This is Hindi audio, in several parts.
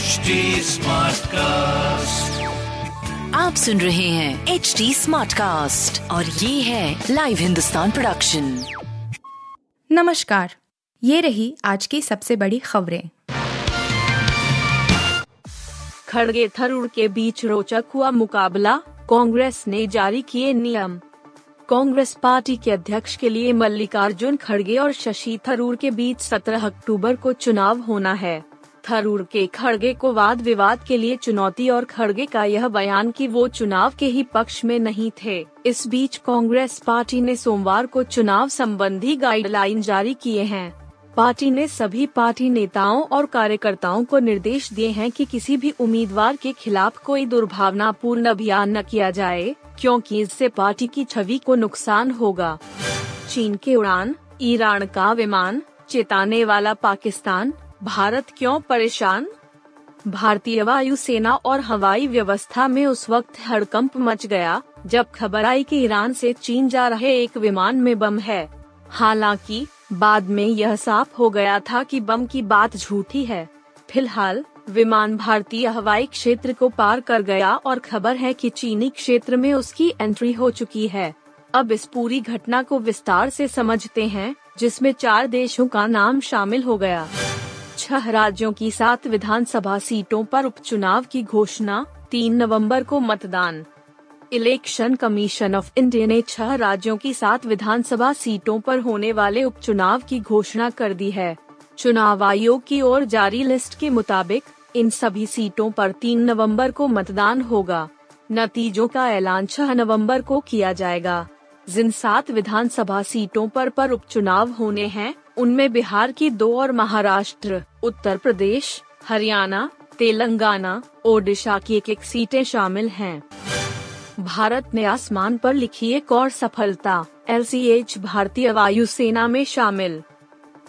HD कास्ट आप सुन रहे हैं एच डी स्मार्ट कास्ट और ये है लाइव हिंदुस्तान प्रोडक्शन नमस्कार। ये रही आज की सबसे बड़ी खबरें। खड़गे थरूर के बीच रोचक हुआ मुकाबला कांग्रेस ने जारी किए नियम। कांग्रेस पार्टी के अध्यक्ष के लिए मल्लिकार्जुन खड़गे और शशि थरूर के बीच 17 अक्टूबर को चुनाव होना है। थरूर के खड़गे को वाद विवाद के लिए चुनौती और खड़गे का यह बयान कि वो चुनाव के ही पक्ष में नहीं थे। इस बीच कांग्रेस पार्टी ने सोमवार को चुनाव संबंधी गाइडलाइन जारी किए हैं। पार्टी ने सभी पार्टी नेताओं और कार्यकर्ताओं को निर्देश दिए हैं कि किसी भी उम्मीदवार के खिलाफ कोई दुर्भावनापूर्ण अभियान न किया जाए, क्योंकि इससे पार्टी की छवि को नुकसान होगा। चीन के उड़ान, ईरान का विमान, चेताने वाला पाकिस्तान भारत क्यों परेशान? भारतीय वायुसेना और हवाई व्यवस्था में उस वक्त हड़कंप मच गया, जब खबर आई कि ईरान से चीन जा रहे एक विमान में बम है। हालाँकि, बाद में यह साफ़ हो गया था कि बम की बात झूठी है। फ़िलहाल, विमान भारतीय हवाई क्षेत्र को पार कर गया और खबर है कि चीनी क्षेत्र में उसकी एंट्री हो चुकी है। अब इस पूरी घटना को विस्तार से समझते हैं, जिसमें चार देशों का नाम शामिल हो गया। छह राज्यों की सात विधानसभा सीटों पर उपचुनाव की घोषणा, तीन नवंबर को मतदान। इलेक्शन कमीशन ऑफ़ इंडिया ने छह राज्यों की सात विधानसभा सीटों पर होने वाले उपचुनाव की घोषणा कर दी है। चुनाव आयोग की ओर जारी लिस्ट के मुताबिक, इन सभी सीटों पर तीन नवंबर को मतदान होगा। नतीजों का ऐलान छह नवंबर को किया जाएगा। जिन सात विधानसभा सीटों पर पर उपचुनाव होने हैं, उनमें बिहार की दो और महाराष्ट्र, उत्तर प्रदेश, हरियाणा, तेलंगाना, ओडिशा की एक एक सीटें शामिल हैं। भारत ने आसमान पर लिखी एक और सफलता, एलसीएच भारतीय वायुसेना में शामिल।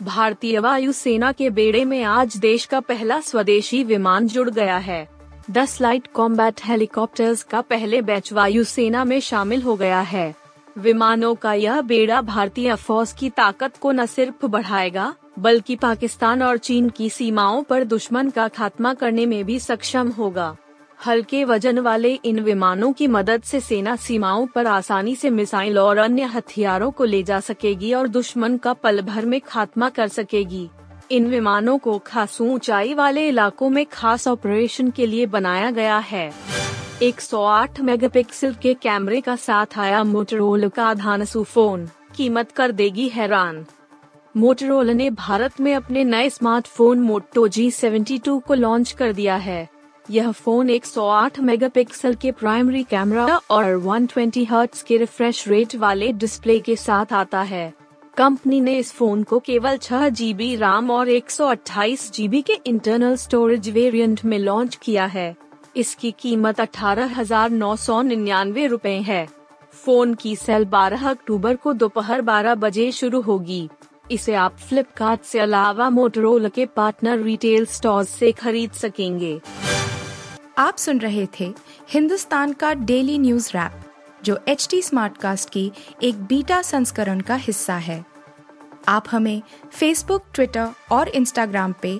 भारतीय वायुसेना के बेड़े में आज देश का पहला स्वदेशी विमान जुड़ गया है। दस लाइट कॉम्बैट हेलीकॉप्टर्स का पहले बैच वायुसेना में शामिल हो गया है। विमानों का यह बेड़ा भारतीय फौज की ताकत को न सिर्फ़ बढ़ाएगा, बल्कि पाकिस्तान और चीन की सीमाओं पर दुश्मन का खात्मा करने में भी सक्षम होगा। हल्के वज़न वाले इन विमानों की मदद से सेना सीमाओं पर आसानी से मिसाइल और अन्य हथियारों को ले जा सकेगी और दुश्मन का पल भर में खात्मा कर सकेगी। इन विमानों को खास ऊंचाई वाले इलाकों में खास ऑपरेशन के लिए बनाया गया है। 108 मेगापिक्सल के कैमरे का साथ आया मोटरोला का धानसू फ़ोन कीमत कर देगी हैरान। मोटरोला ने भारत में अपने नए स्मार्टफ़ोन मोटो जी सेवेंटी को लॉन्च कर दिया है। यह फ़ोन 108 मेगापिक्सल के प्राइमरी कैमरा और 120 हर्ट्ज के रिफ्रेश रेट वाले डिस्प्ले के साथ आता है। कंपनी ने इस फ़ोन को केवल छह जीबी रैम और एक जी बी के इंटरनल स्टोरेज वेरिएंट में लॉन्च किया है। इसकी कीमत अठारह हज़ार नौ सौ निन्यानवे रूपए है। फ़ोन की सेल 12 अक्टूबर को दोपहर 12 बजे शुरू होगी। इसे आप फ्लिपकार्ट से अलावा मोटरोला के पार्टनर रिटेल स्टोर से खरीद सकेंगे। आप सुन रहे थे हिंदुस्तान का डेली न्यूज़ रैप जो एच टी स्मार्ट कास्ट की एक बीटा संस्करण का हिस्सा है। आप हमें फेसबुक ट्विटर और इंस्टाग्राम पे